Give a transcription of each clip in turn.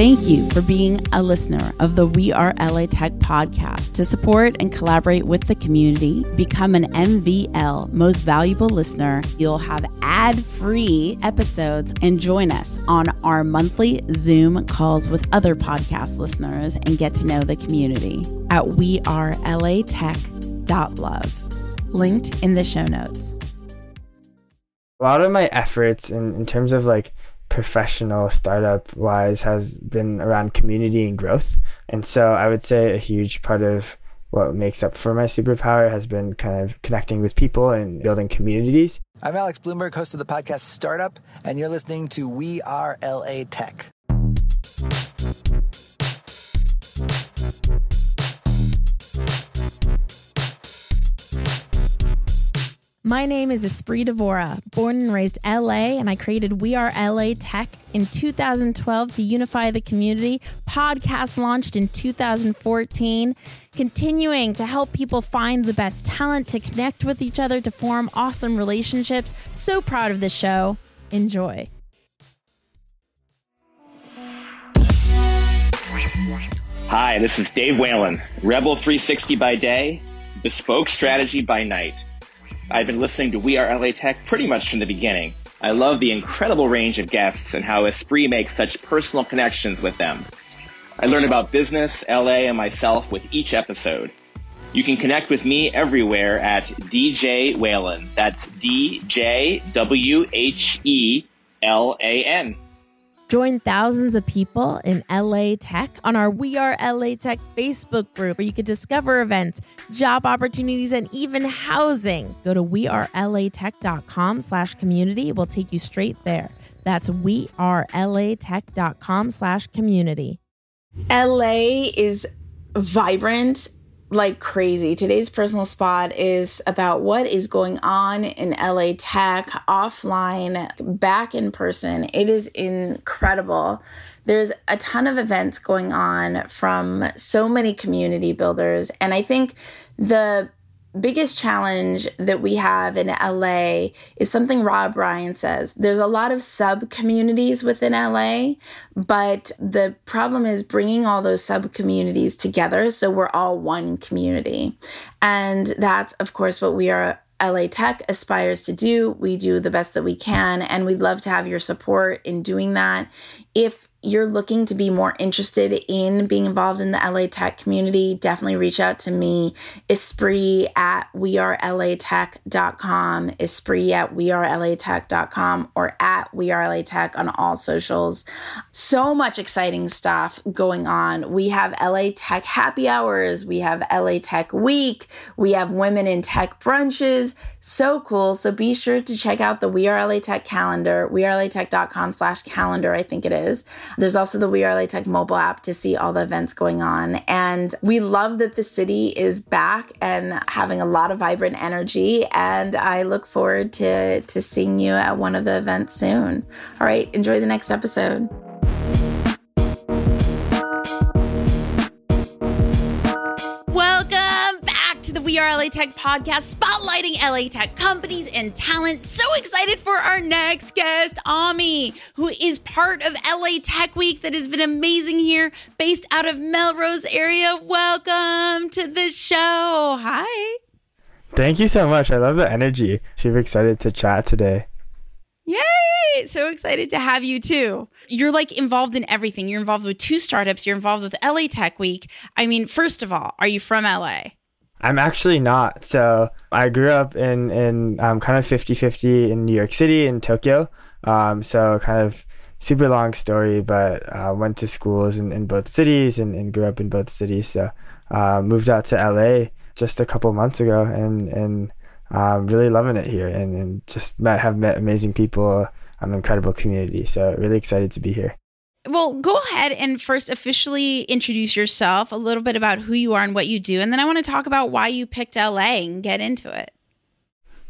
Thank you for being a listener of the We Are LA Tech podcast. To support and collaborate with the community, become an MVL Most Valuable Listener. You'll have ad free episodes and join us on our monthly Zoom calls with other podcast listeners and get to know the community at wearelatech.love. Linked in the show notes. A lot of my efforts in, in terms of like professional startup wise has been around community and growth. And so I would say a huge part of what makes up for my superpower has been kind of connecting with people and building communities. I'm Alex Blumberg, host of the podcast Startup, and you're listening to We Are LA Tech. My name is Espree Devora, born and raised LA, and I created We Are LA Tech in 2012 to unify the community. Podcast launched in 2014, continuing to help people find the best talent, to connect with each other, to form awesome relationships. So proud of this show. Enjoy. Hi, this is Dave Whelan, Rebel 360 by day, Bespoke Strategy by night. I've been listening to We Are LA Tech pretty much from the beginning. I love the incredible range of guests and how Espree makes such personal connections with them. I learn about business, LA, and myself with each episode. You can connect with me everywhere at DJ Whelan. That's D J W H E L A N. Join thousands of people in LA Tech on our We Are LA Tech Facebook group where you can discover events, job opportunities, and even housing. Go to wearelatech.com slash community. It will take you straight there. That's wearelatech.com slash community. LA is vibrant like crazy. Today's personal spot is about what is going on in LA Tech, offline, back in person. It is incredible. There's a ton of events going on from so many community builders. And I think the biggest challenge that we have in LA is something Rob Ryan says. There's a lot of sub communities within LA, but the problem is bringing all those sub communities together so we're all one community. And that's, of course, what we are. LA Tech aspires to do. We do the best that we can, and we'd love to have your support in doing that. If you're looking to be more interested in being involved in the LA Tech community, definitely reach out to me, Espree at wearelatech.com, Espree at wearelatech.com, or at wearelatech on all socials. So much exciting stuff going on. We have LA Tech happy hours, we have LA Tech week, we have women in tech brunches. So cool. So be sure to check out the We Are LA Tech calendar, wearelatech.com slash calendar, I think it is. There's also the We Are LA Tech mobile app to see all the events going on. And we love that the city is back and having a lot of vibrant energy. And I look forward to, to seeing you at one of the events soon. All right, enjoy the next episode. We Are LA Tech podcast, spotlighting LA Tech companies and talent. So excited for our next guest, Ami, who is part of LA Tech Week that has been amazing here, based out of Melrose area. Welcome to the show. Hi. Thank you so much. I love the energy. Super excited to chat today. Yay! So excited to have you too. You're like involved in everything. You're involved with two startups. You're involved with LA Tech Week. I mean, first of all, are you from LA? I'm actually not. So I grew up in, in um, kind of 50 50 in New York City and Tokyo. Um, so kind of super long story, but uh, went to schools in, in both cities and, and grew up in both cities. So uh, moved out to LA just a couple months ago and, and um, really loving it here and, and just met, have met amazing people, an incredible community. So really excited to be here. Well, go ahead and first officially introduce yourself, a little bit about who you are and what you do, and then I want to talk about why you picked LA and get into it.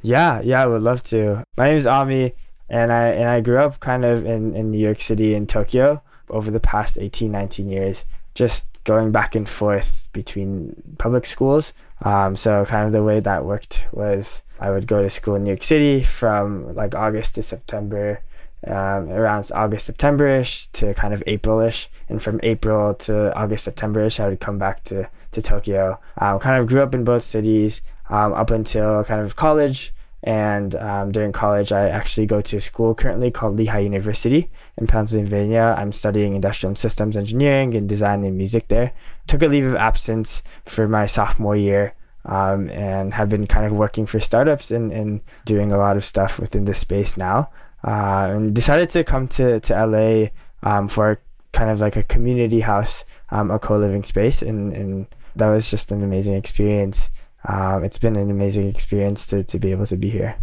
Yeah, yeah, I would love to. My name is Ami, and I and I grew up kind of in, in New York City and Tokyo over the past 18, 19 years, just going back and forth between public schools. Um, so kind of the way that worked was I would go to school in New York City from like August to September, um, around August, September-ish to kind of April-ish. And from April to August, September-ish, I would come back to, to Tokyo. Um, kind of grew up in both cities um, up until kind of college. And um, during college, I actually go to a school currently called Lehigh University in Pennsylvania. I'm studying industrial and systems engineering and design and music there. Took a leave of absence for my sophomore year um, and have been kind of working for startups and, and doing a lot of stuff within this space now. Uh, and decided to come to, to LA um, for kind of like a community house, um, a co living space. And, and that was just an amazing experience um, it's been an amazing experience to, to be able to be here.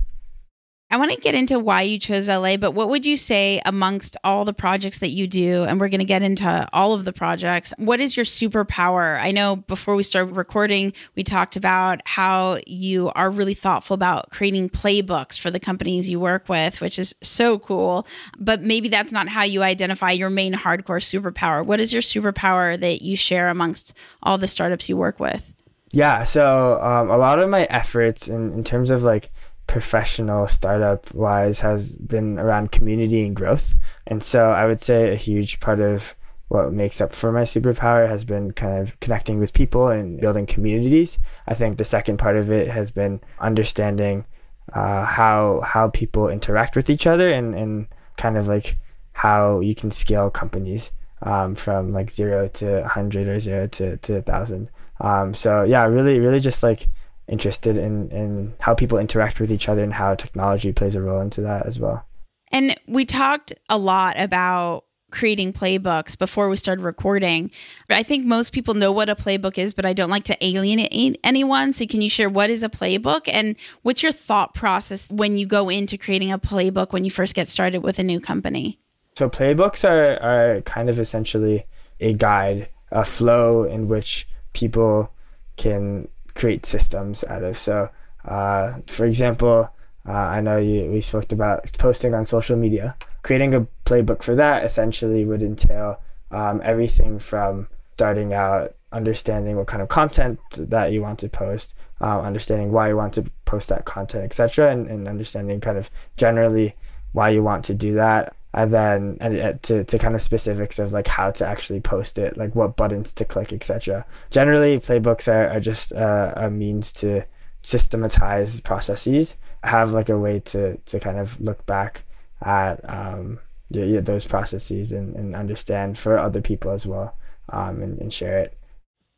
I want to get into why you chose LA, but what would you say amongst all the projects that you do? And we're going to get into all of the projects. What is your superpower? I know before we started recording, we talked about how you are really thoughtful about creating playbooks for the companies you work with, which is so cool. But maybe that's not how you identify your main hardcore superpower. What is your superpower that you share amongst all the startups you work with? Yeah, so um, a lot of my efforts in, in terms of like professional startup wise has been around community and growth. And so I would say a huge part of what makes up for my superpower has been kind of connecting with people and building communities. I think the second part of it has been understanding uh, how how people interact with each other and, and kind of like how you can scale companies um, from like zero to 100 or zero to, to 1,000. Um, so yeah, really, really just like interested in in how people interact with each other and how technology plays a role into that as well. And we talked a lot about creating playbooks before we started recording. I think most people know what a playbook is, but I don't like to alienate anyone. So can you share what is a playbook and what's your thought process when you go into creating a playbook when you first get started with a new company? So playbooks are are kind of essentially a guide, a flow in which people can create systems out of. So, uh, for example, uh, I know you, we spoke about posting on social media. Creating a playbook for that essentially would entail um, everything from starting out, understanding what kind of content that you want to post, uh, understanding why you want to post that content, etc., and, and understanding kind of generally why you want to do that and then and to, to kind of specifics of like how to actually post it like what buttons to click etc generally playbooks are, are just uh, a means to systematize processes. Have like a way to to kind of look back at um, yeah, yeah, those processes and, and understand for other people as well um, and, and share it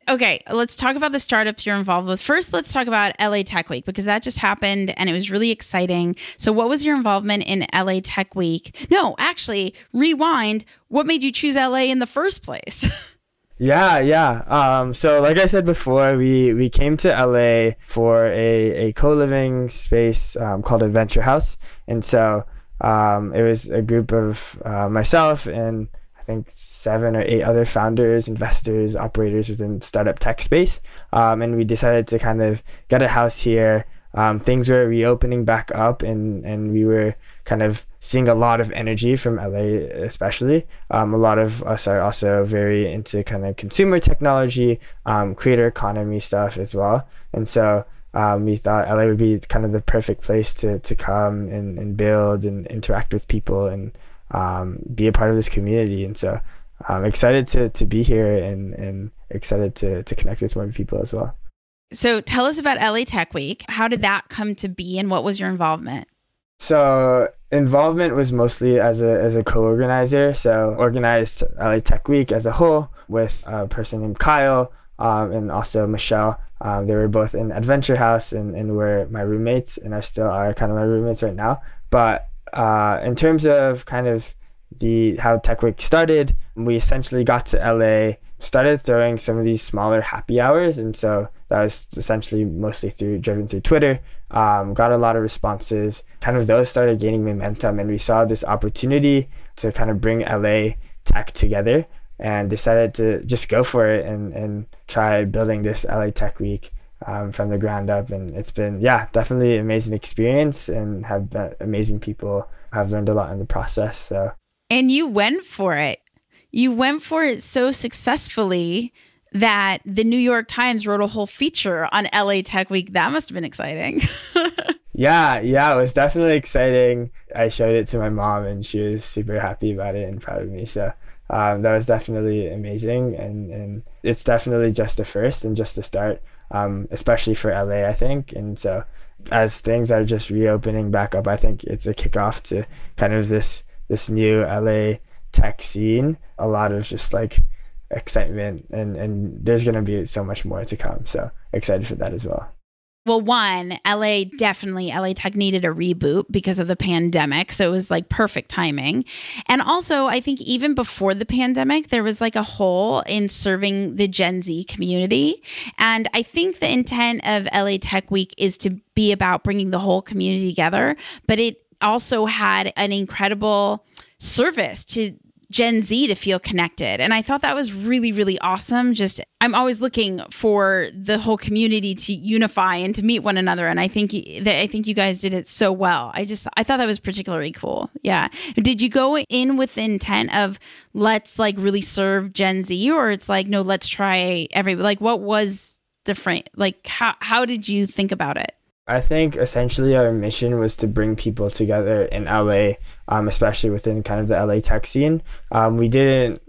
Okay, let's talk about the startups you're involved with. First, let's talk about LA Tech Week because that just happened and it was really exciting. So, what was your involvement in LA Tech Week? No, actually, rewind. What made you choose LA in the first place? Yeah, yeah. Um, so like I said before, we, we came to LA for a, a co-living space um, called Adventure House. And so um, it was a group of uh, myself and think seven or eight other founders, investors, operators within startup tech space, um, and we decided to kind of get a house here. Um, things were reopening back up, and and we were kind of seeing a lot of energy from LA, especially. Um, a lot of us are also very into kind of consumer technology, um, creator economy stuff as well, and so. Um, we thought LA would be kind of the perfect place to, to come and, and build and interact with people and um, be a part of this community. And so I'm excited to, to be here and, and excited to, to connect with more people as well. So tell us about LA Tech Week. How did that come to be and what was your involvement? So involvement was mostly as a, as a co-organizer. So organized LA Tech Week as a whole with a person named Kyle um, and also Michelle. Um, they were both in Adventure House and, and were my roommates and are still are kind of my roommates right now. But uh, in terms of kind of the how Tech Week started, we essentially got to LA, started throwing some of these smaller happy hours, and so that was essentially mostly through driven through Twitter. Um, got a lot of responses. Kind of those started gaining momentum, and we saw this opportunity to kind of bring LA tech together, and decided to just go for it and and try building this LA Tech Week um, from the ground up. And it's been, yeah, definitely amazing experience and have been amazing people. I've learned a lot in the process. So, and you went for it. You went for it so successfully that the New York Times wrote a whole feature on LA Tech Week. That must have been exciting. yeah, yeah, it was definitely exciting. I showed it to my mom and she was super happy about it and proud of me. So um, that was definitely amazing. And, and it's definitely just a first and just a start, um, especially for LA, I think. And so as things are just reopening back up, I think it's a kickoff to kind of this this new LA tech scene. A lot of just like excitement and and there's to be so much more to come so excited for that as well well one la mm-hmm. definitely la tech needed a reboot because of the pandemic so it was like perfect timing. And also i think even before the pandemic there was like a hole in serving the gen z community. And i think the intent of la tech week is to be about bringing the whole community together but it also had an incredible service to Gen Z to feel connected. And I thought that was really, really awesome. Just, I'm always looking for the whole community to unify and to meet one another. And I think that I think you guys did it so well. I just, I thought that was particularly cool. Yeah. Did you go in with the intent of let's like really serve Gen Z or it's like, no, let's try every, like what was different? Like how, how did you think about it? I think essentially our mission was to bring people together in LA, um, especially within kind of the LA tech scene. Um, we didn't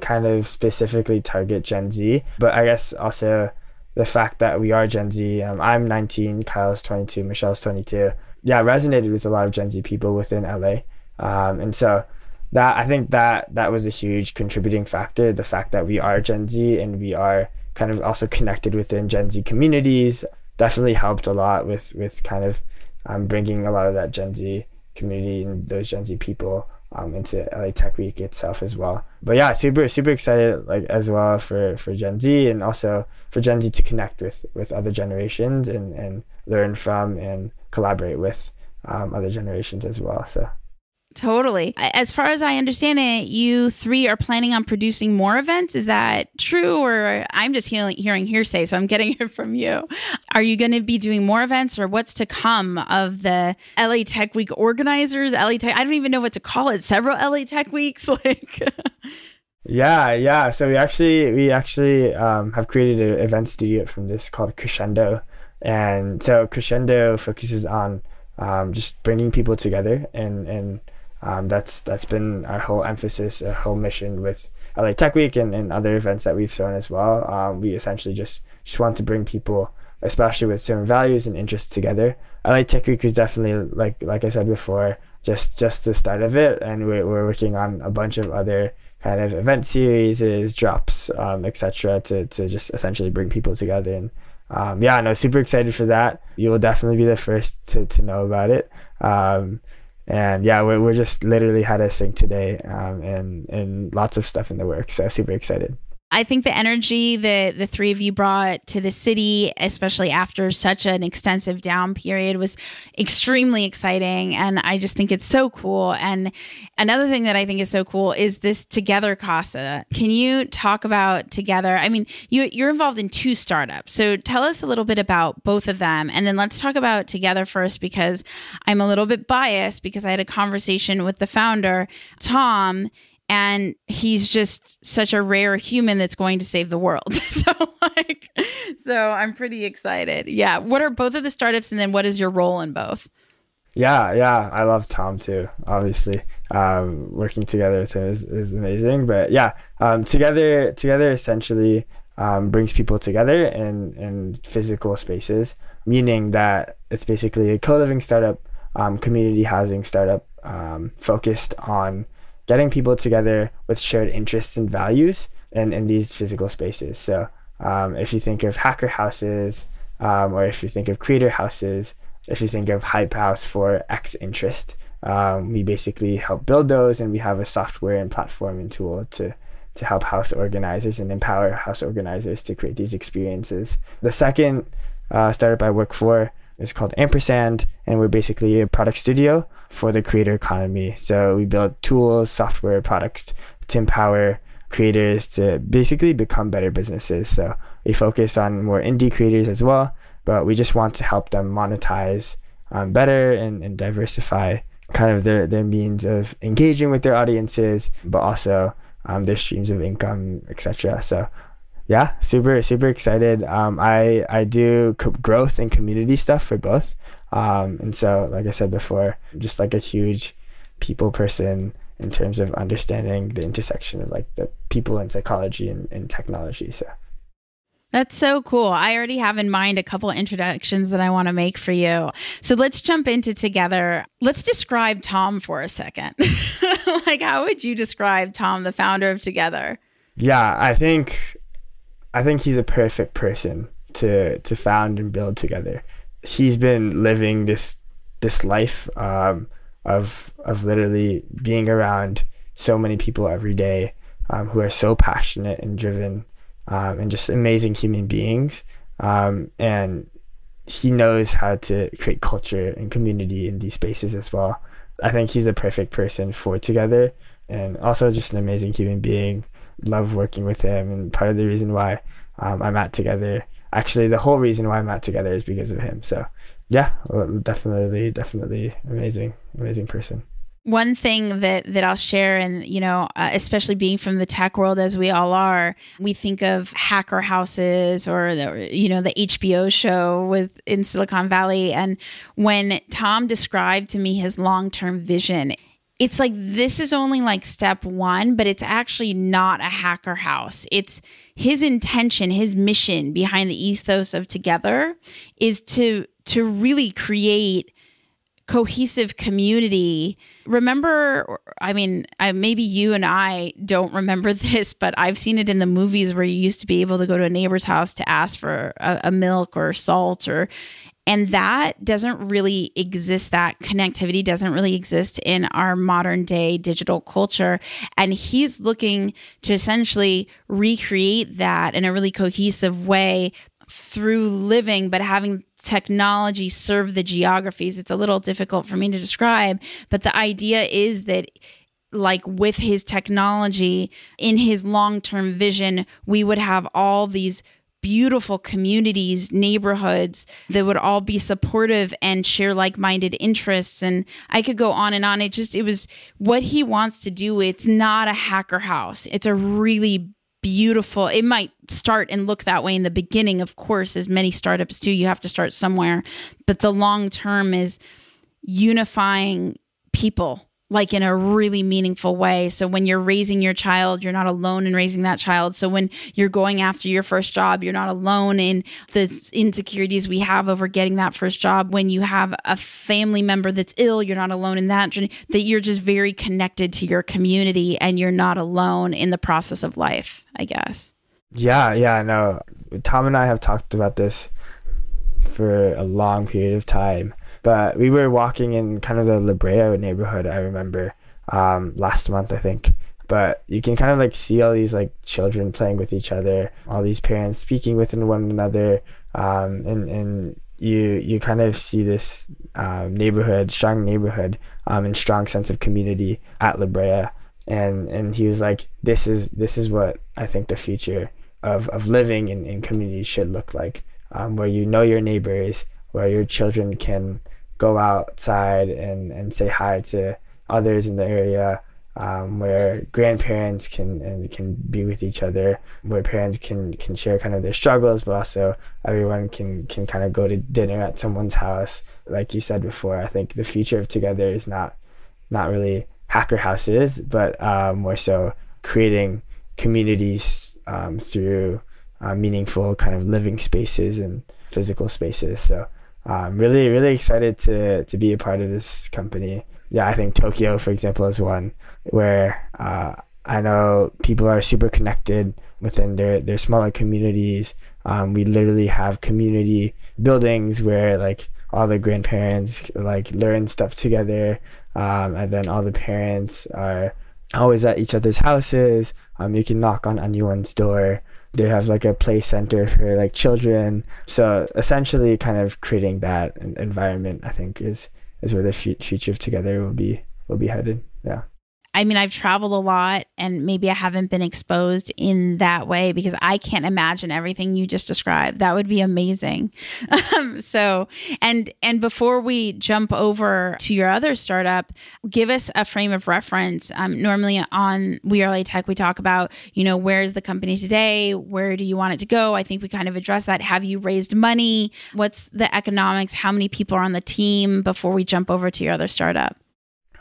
kind of specifically target Gen Z, but I guess also the fact that we are Gen Z. Um, I'm 19, Kyle's 22, Michelle's 22. Yeah, resonated with a lot of Gen Z people within LA, um, and so that I think that that was a huge contributing factor. The fact that we are Gen Z and we are kind of also connected within Gen Z communities definitely helped a lot with with kind of um, bringing a lot of that Gen Z community and those Gen Z people um, into LA Tech Week itself as well. But yeah, super super excited like as well for for Gen Z and also for Gen Z to connect with with other generations and and learn from and collaborate with um, other generations as well. So Totally. As far as I understand it, you three are planning on producing more events. Is that true? Or I'm just hearing, hearing hearsay, so I'm getting it from you. Are you going to be doing more events or what's to come of the LA Tech Week organizers? LA Tech, I don't even know what to call it. Several LA Tech Weeks. Like, yeah, yeah. So we actually, we actually um, have created an event studio from this called Crescendo. And so Crescendo focuses on um, just bringing people together and, and, um, that's that's been our whole emphasis, our whole mission with LA Tech Week and, and other events that we've thrown as well. Um, we essentially just just want to bring people, especially with certain values and interests, together. LA Tech Week is definitely like like I said before, just just the start of it, and we're we're working on a bunch of other kind of event series, drops, um, etc. to to just essentially bring people together and. Um, yeah, no, super excited for that. You will definitely be the first to, to know about it. Um, and yeah, we're, we're just literally had a sync today, um, and and lots of stuff in the works. So super excited. I think the energy that the three of you brought to the city, especially after such an extensive down period, was extremely exciting. And I just think it's so cool. And another thing that I think is so cool is this Together Casa. Can you talk about Together? I mean, you, you're involved in two startups. So tell us a little bit about both of them. And then let's talk about Together first, because I'm a little bit biased because I had a conversation with the founder, Tom and he's just such a rare human that's going to save the world. so like so I'm pretty excited. Yeah, what are both of the startups and then what is your role in both? Yeah, yeah, I love Tom too. Obviously, um, working together with him is, is amazing. But yeah, um, together, together essentially um, brings people together in in physical spaces, meaning that it's basically a co-living startup, um, community housing startup um, focused on getting people together with shared interests and values in, in these physical spaces. So um, if you think of hacker houses, um, or if you think of creator houses, if you think of Hype House for X interest, um, we basically help build those, and we have a software and platform and tool to to help house organizers and empower house organizers to create these experiences. The second uh, startup I work for is called Ampersand, and we're basically a product studio for the creator economy. So we build tools, software, products to empower creators to basically become better businesses. So we focus on more indie creators as well, but we just want to help them monetize um, better and, and diversify kind of their, their means of engaging with their audiences, but also um, their streams of income, etc. So yeah, super super excited. Um, I I do co- growth and community stuff for both, um, and so like I said before, I'm just like a huge people person in terms of understanding the intersection of like the people and psychology and, and technology. So. That's so cool. I already have in mind a couple introductions that I want to make for you. So let's jump into together. Let's describe Tom for a second. like, how would you describe Tom, the founder of Together? Yeah, I think I think he's a perfect person to to found and build together. He's been living this this life um, of of literally being around so many people every day um, who are so passionate and driven um, and just amazing human beings. Um, and he knows how to create culture and community in these spaces as well. I think he's the perfect person for together and also just an amazing human being love working with him, and part of the reason why um, I'm at Together. Actually, the whole reason why I'm at Together is because of him. So, yeah, definitely, definitely amazing, amazing person one thing that that I'll share, and you know, uh, especially being from the tech world as we all are, we think of hacker houses or the you know the HBO show with in Silicon Valley. And when Tom described to me his long term vision, it's like this is only like step one, but it's actually not a hacker house. It's his intention, his mission behind the ethos of Together is to to really create cohesive community. Remember, I mean, I, maybe you and I don't remember this, but I've seen it in the movies where you used to be able to go to a neighbor's house to ask for a, a milk or salt or and that doesn't really exist, that connectivity doesn't really exist in our modern day digital culture. And he's looking to essentially recreate that in a really cohesive way through living, but having technology serve the geographies. It's a little difficult for me to describe, but the idea is that like with his technology in his long-term vision we would have all these beautiful communities, neighborhoods that would all be supportive and share like-minded interests and I could go on and on. It just it was what he wants to do. It's not a hacker house. It's a really beautiful. It might start and look that way in the beginning, of course, as many startups do. You have to start somewhere, but the long term is unifying people like in a really meaningful way. So when you're raising your child, you're not alone in raising that child. So when you're going after your first job, you're not alone in the insecurities we have over getting that first job. When you have a family member that's ill, you're not alone in that journey. That you're just very connected to your community and you're not alone in the process of life, I guess. Yeah, yeah, no. Tom and I have talked about this for a long period of time but we were walking in kind of the La Brea neighborhood, I remember, um, last month, I think. But you can kind of like see all these like children playing with each other, all these parents speaking with one another, um, and, and you you kind of see this um, neighborhood, strong neighborhood, um, and strong sense of community at La Brea. And and he was like, this is this is what I think the future of, of living in, in communities should look like, um, where you know your neighbors, where your children can go outside and, and say hi to others in the area um, where grandparents can and can be with each other, where parents can can share kind of their struggles, but also everyone can can kind of go to dinner at someone's house. Like you said before, I think the future of together is not not really hacker houses, but um, more so creating communities um, through uh, meaningful kind of living spaces and physical spaces. So I'm really really excited to to be a part of this company. Yeah, I think Tokyo, for example, is one where uh, I know people are super connected within their their smaller communities. Um, we literally have community buildings where like all the grandparents like learn stuff together, um, and then all the parents are always at each other's houses. Um, you can knock on anyone's door they have like a play center for like children. So essentially kind of creating that environment i think is is where the future of together will be will be headed. Yeah I mean, I've traveled a lot and maybe I haven't been exposed in that way because I can't imagine everything you just described. That would be amazing. Um, so, and and before we jump over to your other startup, give us a frame of reference. Um, normally on We Are LA Tech, we talk about, you know, where is the company today? Where do you want it to go? I think we kind of address that. Have you raised money? What's the economics? How many people are on the team before we jump over to your other startup?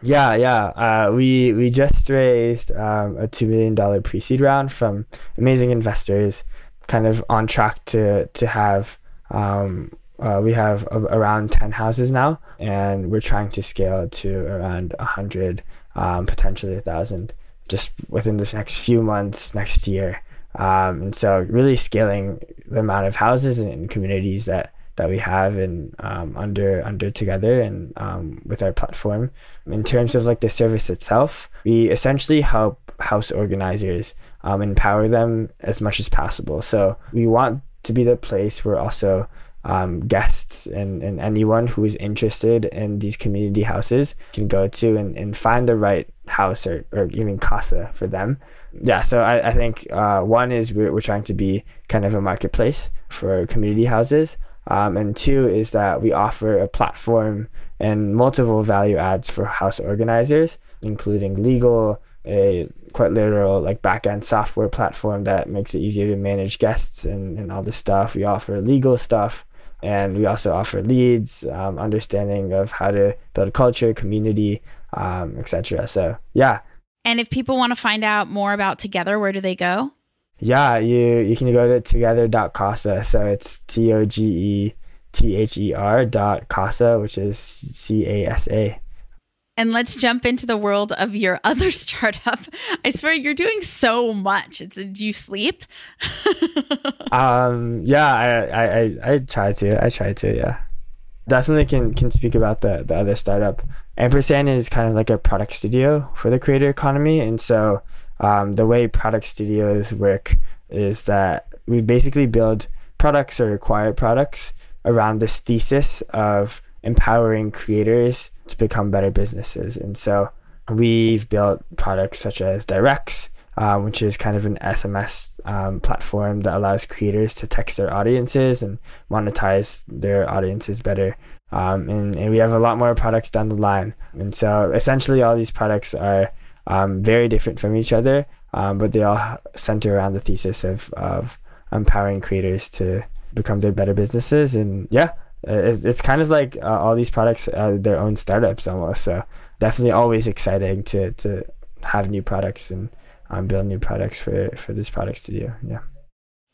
Yeah, yeah. Uh, we we just raised um, a two million dollar pre seed round from amazing investors, kind of on track to to have. Um, uh, we have a, around ten houses now, and we're trying to scale to around hundred, um, potentially a thousand, just within the next few months next year. Um, and so, really scaling the amount of houses and communities that that we have and um, under under together and um, with our platform. In terms of like the service itself, we essentially help house organizers um, empower them as much as possible. So we want to be the place where also um, guests and, and anyone who is interested in these community houses can go to and, and find the right house or, or even casa for them. Yeah, so I, I think uh, one is we're, we're trying to be kind of a marketplace for community houses. Um, and two is that we offer a platform and multiple value adds for house organizers, including legal, a quite literal like backend software platform that makes it easier to manage guests and, and all this stuff. We offer legal stuff and we also offer leads, um, understanding of how to build a culture, community, um, etc. So yeah. And if people want to find out more about Together, where do they go? Yeah, you you can go to together.casa. So it's T O G E T H E R dot casa, which is C A S A. And let's jump into the world of your other startup. I swear you're doing so much. It's do you sleep? um yeah, I, I, I try to. I try to, yeah. Definitely can can speak about the, the other startup. Ampersand is kind of like a product studio for the creator economy. And so um, the way product studios work is that we basically build products or acquire products around this thesis of empowering creators to become better businesses. And so we've built products such as Directs, um, which is kind of an SMS um, platform that allows creators to text their audiences and monetize their audiences better. Um, and, and we have a lot more products down the line. And so essentially, all these products are um, very different from each other, um, but they all center around the thesis of, of empowering creators to become their better businesses. And yeah, it's, it's kind of like uh, all these products are their own startups almost. So definitely always exciting to, to have new products and um, build new products for, for this product studio. Yeah.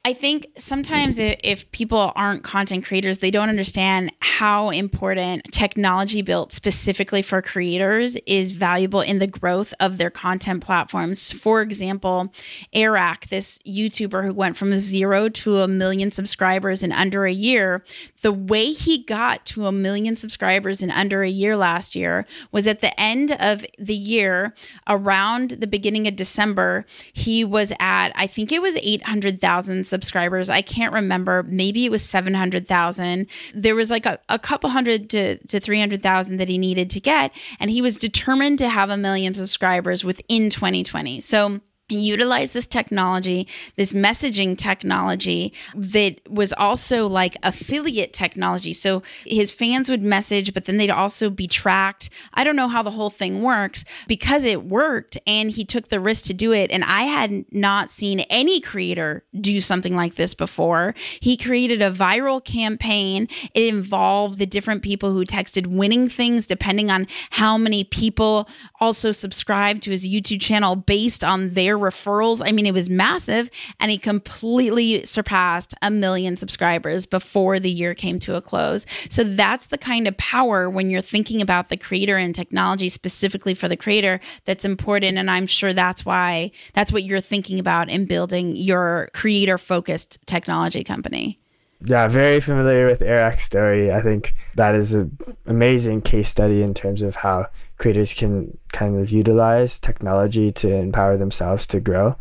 I think sometimes if people aren't content creators, they don't understand how important technology built specifically for creators is valuable in the growth of their content platforms. For example, Eric, this YouTuber who went from zero to a million subscribers in under a year, the way he got to a million subscribers in under a year last year was at the end of the year, around the beginning of December, he was at, I think it was 800,000 subscribers. I can't remember. Maybe it was 700,000. There was like a, a couple hundred to, to 300,000 that he needed to get. And he was determined to have a million subscribers within 2020. So, utilize this technology, this messaging technology that was also like affiliate technology. So his fans would message, but then they'd also be tracked. I don't know how the whole thing works because it worked and he took the risk to do it. And I had not seen any creator do something like this before. He created a viral campaign. It involved the different people who texted winning things depending on how many people also subscribed to his YouTube channel based on their referrals. I mean, it was massive, and he completely surpassed a million subscribers before the year came to a close. So that's the kind of power when you're thinking about the creator and technology specifically for the creator that's important. And I'm sure that's why that's what you're thinking about in building your creator focused technology company. Yeah, very familiar with Eric's story. I think that is an amazing case study in terms of how creators can kind of utilize technology to empower themselves to grow.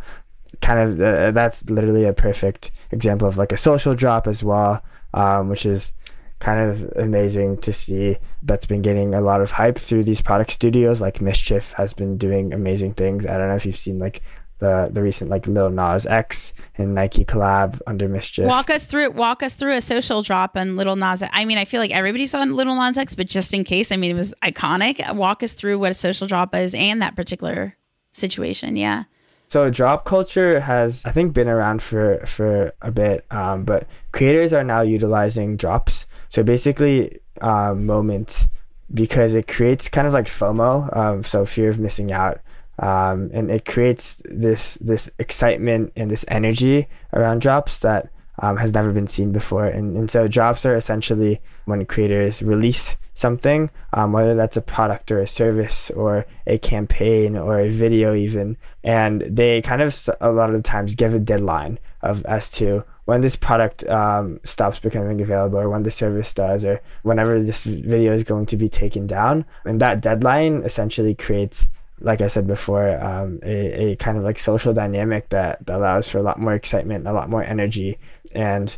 Kind of, uh, that's literally a perfect example of like a social drop as well, um, which is kind of amazing to see that's been getting a lot of hype through these product studios like mischief has been doing amazing things i don't know if you've seen like the the recent like Lil Nas X and Nike collab under Mischief. Walk us through walk us through a social drop on Lil Nas. I mean, I feel like everybody saw Lil Nas X, but just in case, I mean, it was iconic. Walk us through what a social drop is and that particular situation. Yeah. So drop culture has, I think, been around for for a bit, um, but creators are now utilizing drops. So basically, um, moments because it creates kind of like FOMO, um, so fear of missing out, um, and it creates this this excitement and this energy around drops that um, has never been seen before. And, and so drops are essentially when creators release something, um, whether that's a product or a service or a campaign or a video even, and they kind of a lot of the times give a deadline of as to when this product um, stops becoming available or when the service does or whenever this video is going to be taken down. And that deadline essentially creates like I said before, um, a, a kind of like social dynamic that, that allows for a lot more excitement, a lot more energy, and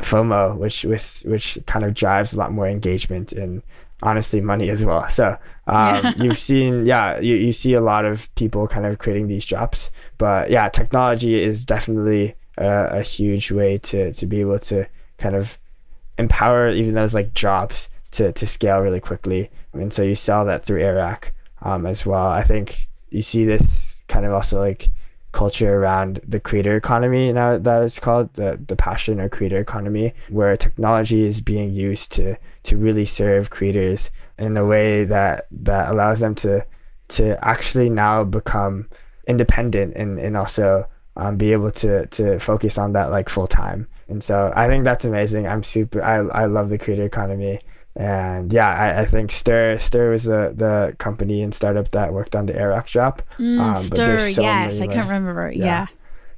FOMO, which which which kind of drives a lot more engagement and honestly money as well. So um, yeah. you've seen, yeah, you, you see a lot of people kind of creating these drops, but yeah, technology is definitely a, a huge way to to be able to kind of empower even those like drops to to scale really quickly. And so you sell that through Airrack um, as well. I think you see this kind of also like culture around the creator economy now that is called the, the passion or creator economy where technology is being used to to really serve creators in a way that that allows them to to actually now become independent and and also um, be able to to focus on that like full time. And so I think that's amazing. I'm super I, I love the creator economy and yeah, I, I think Stir Stir was the, the company and startup that worked on the Airrack drop. Mm, um, Stir, so yes, I can't remember. Yeah. yeah.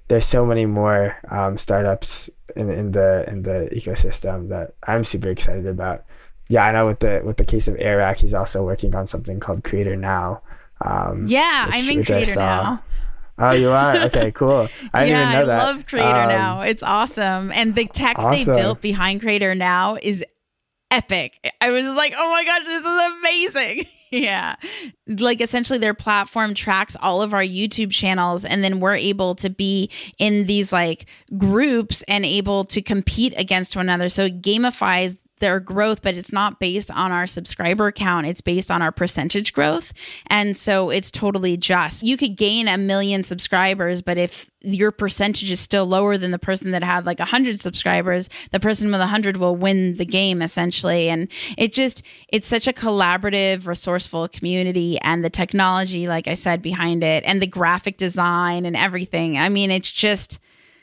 there's so many more um, startups in, in the in the ecosystem that I'm super excited about. Yeah, I know with the with the case of Airrack, he's also working on something called Creator Now. Um, yeah, which, I'm in Creator Now. Oh, you are? Okay, cool. I didn't yeah, even know that. I love Creator um, Now. It's awesome. And the tech awesome. they built behind Creator Now is epic. I was just like, oh my gosh, this is amazing. yeah. Like essentially their platform tracks all of our YouTube channels and then we're able to be in these like groups and able to compete against one another. So it gamifies their growth, but it's not based on our subscriber count. It's based on our percentage growth. And so it's totally just. You could gain a million subscribers, but if your percentage is still lower than the person that had like 100 subscribers, the person with 100 will win the game essentially. And it just, it's such a collaborative, resourceful community. And the technology, like I said, behind it, and the graphic design and everything. I mean, it's just,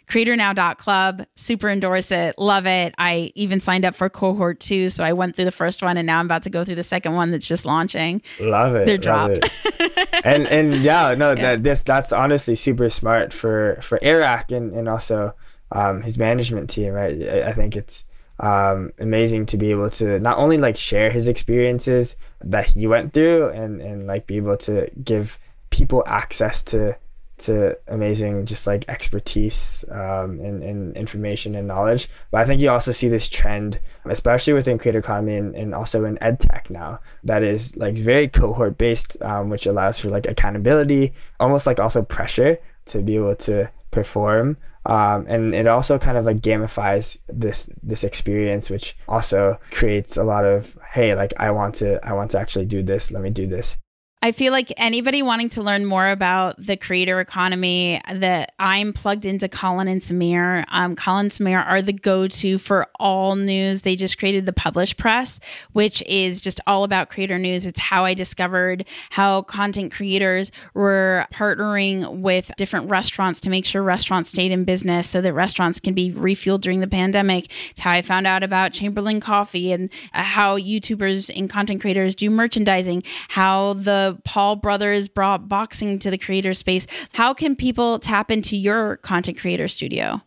creatornow.club super endorse it. Love it. I even signed up for cohort two so i went through the first one and now i'm about to go through the second one that's just launching. Love it they're dropped. and and yeah no yeah. that this that's honestly super smart for for Airrack and and also um, his management team right? I, I think it's um, amazing to be able to not only like share his experiences that he went through and and like be able to give people access to to amazing just like expertise um, and, and information and knowledge. But i think you also see this trend especially within creator economy and, and also in ed tech now that is like very cohort based um, which allows for like accountability almost like also pressure to be able to perform. Um, and it also kind of like gamifies this this experience which also creates a lot of hey like i want to i want to actually do this. Let me do this I feel like anybody wanting to learn more about the creator economy, that I'm plugged into Colin and Samir. Um, Colin and Samir are the go-to for all news. They just created the Publish Press, which is just all about creator news. It's how I discovered how content creators were partnering with different restaurants to make sure restaurants stayed in business so that restaurants can be refueled during the pandemic. It's how I found out about Chamberlain Coffee and how YouTubers and content creators do merchandising, how the Paul brothers brought boxing to the creator space. How can people tap into your content creator studio?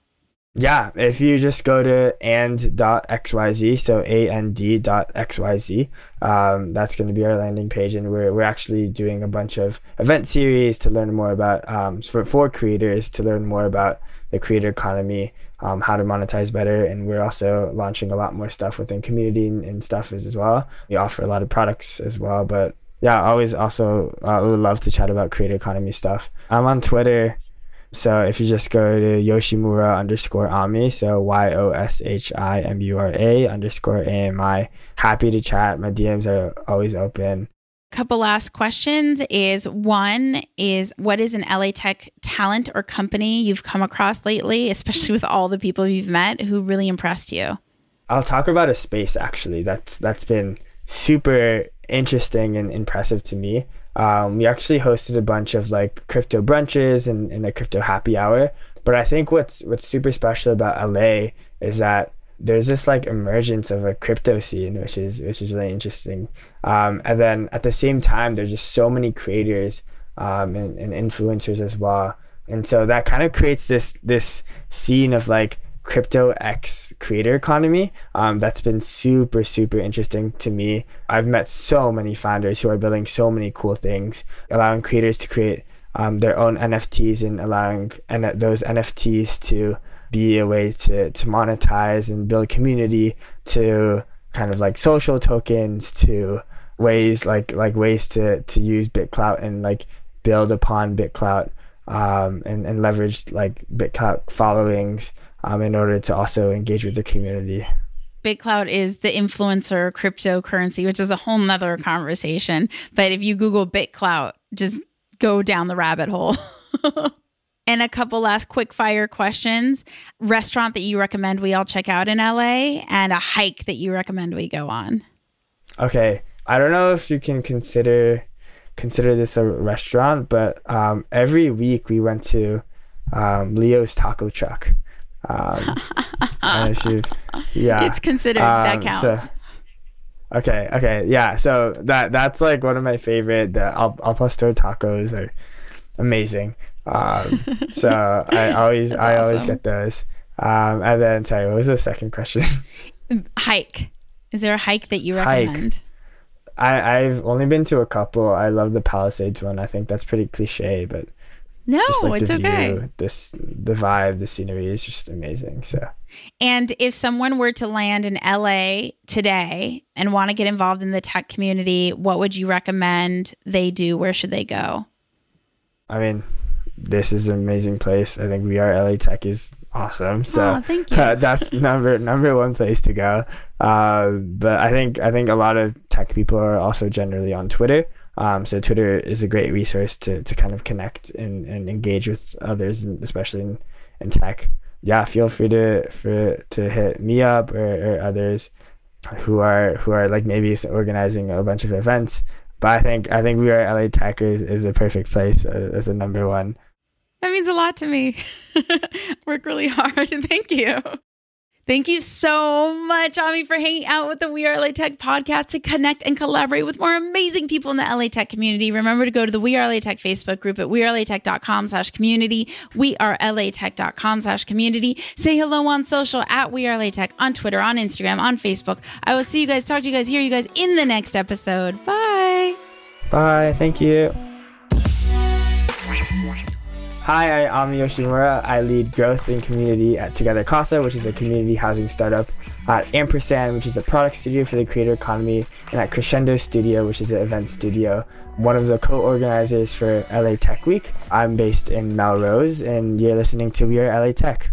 Yeah, if you just go to and.xyz, so and.xyz, um, that's going to be our landing page. And we're, we're actually doing a bunch of event series to learn more about, um, for, for creators to learn more about the creator economy, um, how to monetize better. And we're also launching a lot more stuff within community and, and stuff as, as well. We offer a lot of products as well. But yeah, I always also uh, would love to chat about creator economy stuff. I'm on Twitter so if you just go to Yoshimura underscore Ami, so Y O S H I M U R A underscore A M I, happy to chat. My DMs are always open. Couple last questions is one is what is an LA Tech talent or company you've come across lately, especially with all the people you've met who really impressed you? I'll talk about a space actually. That's that's been super interesting and impressive to me. Um, we actually hosted a bunch of like crypto brunches and, and a crypto happy hour. But I think what's what's super special about LA is that there's this like emergence of a crypto scene, which is which is really interesting. Um, and then at the same time, there's just so many creators um, and, and influencers as well. And so that kind of creates this this scene of like crypto X creator economy. Um, that's been super, super interesting to me. I've met so many founders who are building so many cool things, allowing creators to create um, their own NFTs and allowing and those NFTs to be a way to, to monetize and build community to kind of like social tokens to ways like like ways to to use BitClout and like build upon BitClout um, and, and leverage like BitClout followings um, in order to also engage with the community. BitClout is the influencer cryptocurrency, which is a whole nother conversation. But if you Google BitClout, just go down the rabbit hole. and a couple last quick fire questions. Restaurant that you recommend we all check out in LA and a hike that you recommend we go on. Okay. I don't know if you can consider consider this a restaurant, but um, every week we went to um, Leo's Taco Truck. Um, yeah, it's considered um, that counts. So, okay, okay, yeah. So that that's like one of my favorite. The al, al pastor tacos are amazing. Um, so I always I awesome. always get those. Um, and then sorry, what was the second question? hike. Is there a hike that you recommend? Hike. I, I've only been to a couple. I love the Palisades one. I think that's pretty cliche, but no, like, it's okay. View, this the vibe, the scenery is just amazing. So, and if someone were to land in LA today and want to get involved in the tech community, what would you recommend they do? Where should they go? I mean, this is an amazing place. I think we are LA Tech is awesome. So oh, thank you. Uh, that's number number one place to go. Uh, but I think I think a lot of tech people are also generally on Twitter. Um, so Twitter is a great resource to, to kind of connect and, and engage with others, especially in, in tech. Yeah, feel free to for to hit me up or, or others who are who are like maybe organizing a bunch of events. But I think I think we are LA Tech is, a perfect place uh, as a number one. That means a lot to me. Work really hard. Thank you. Thank you so much, Ami, for hanging out with the We Are LA Tech podcast to connect and collaborate with more amazing people in the LA Tech community. Remember to go to the We Are LA Tech Facebook group at wearelatech.com slash community, wearelatech.com slash community. Say hello on social at We Are LA Tech on Twitter, on Instagram, on Facebook. I will see you guys, talk to you guys, hear you guys in the next episode. Bye. Bye. Thank you. Hi, I'm Yoshimura. I lead growth and community at Together Casa, which is a community housing startup, at Ampersand, which is a product studio for the creator economy, and at Crescendo Studio, which is an event studio. One of the co organizers for LA Tech Week. I'm based in Melrose, and you're listening to We Are LA Tech.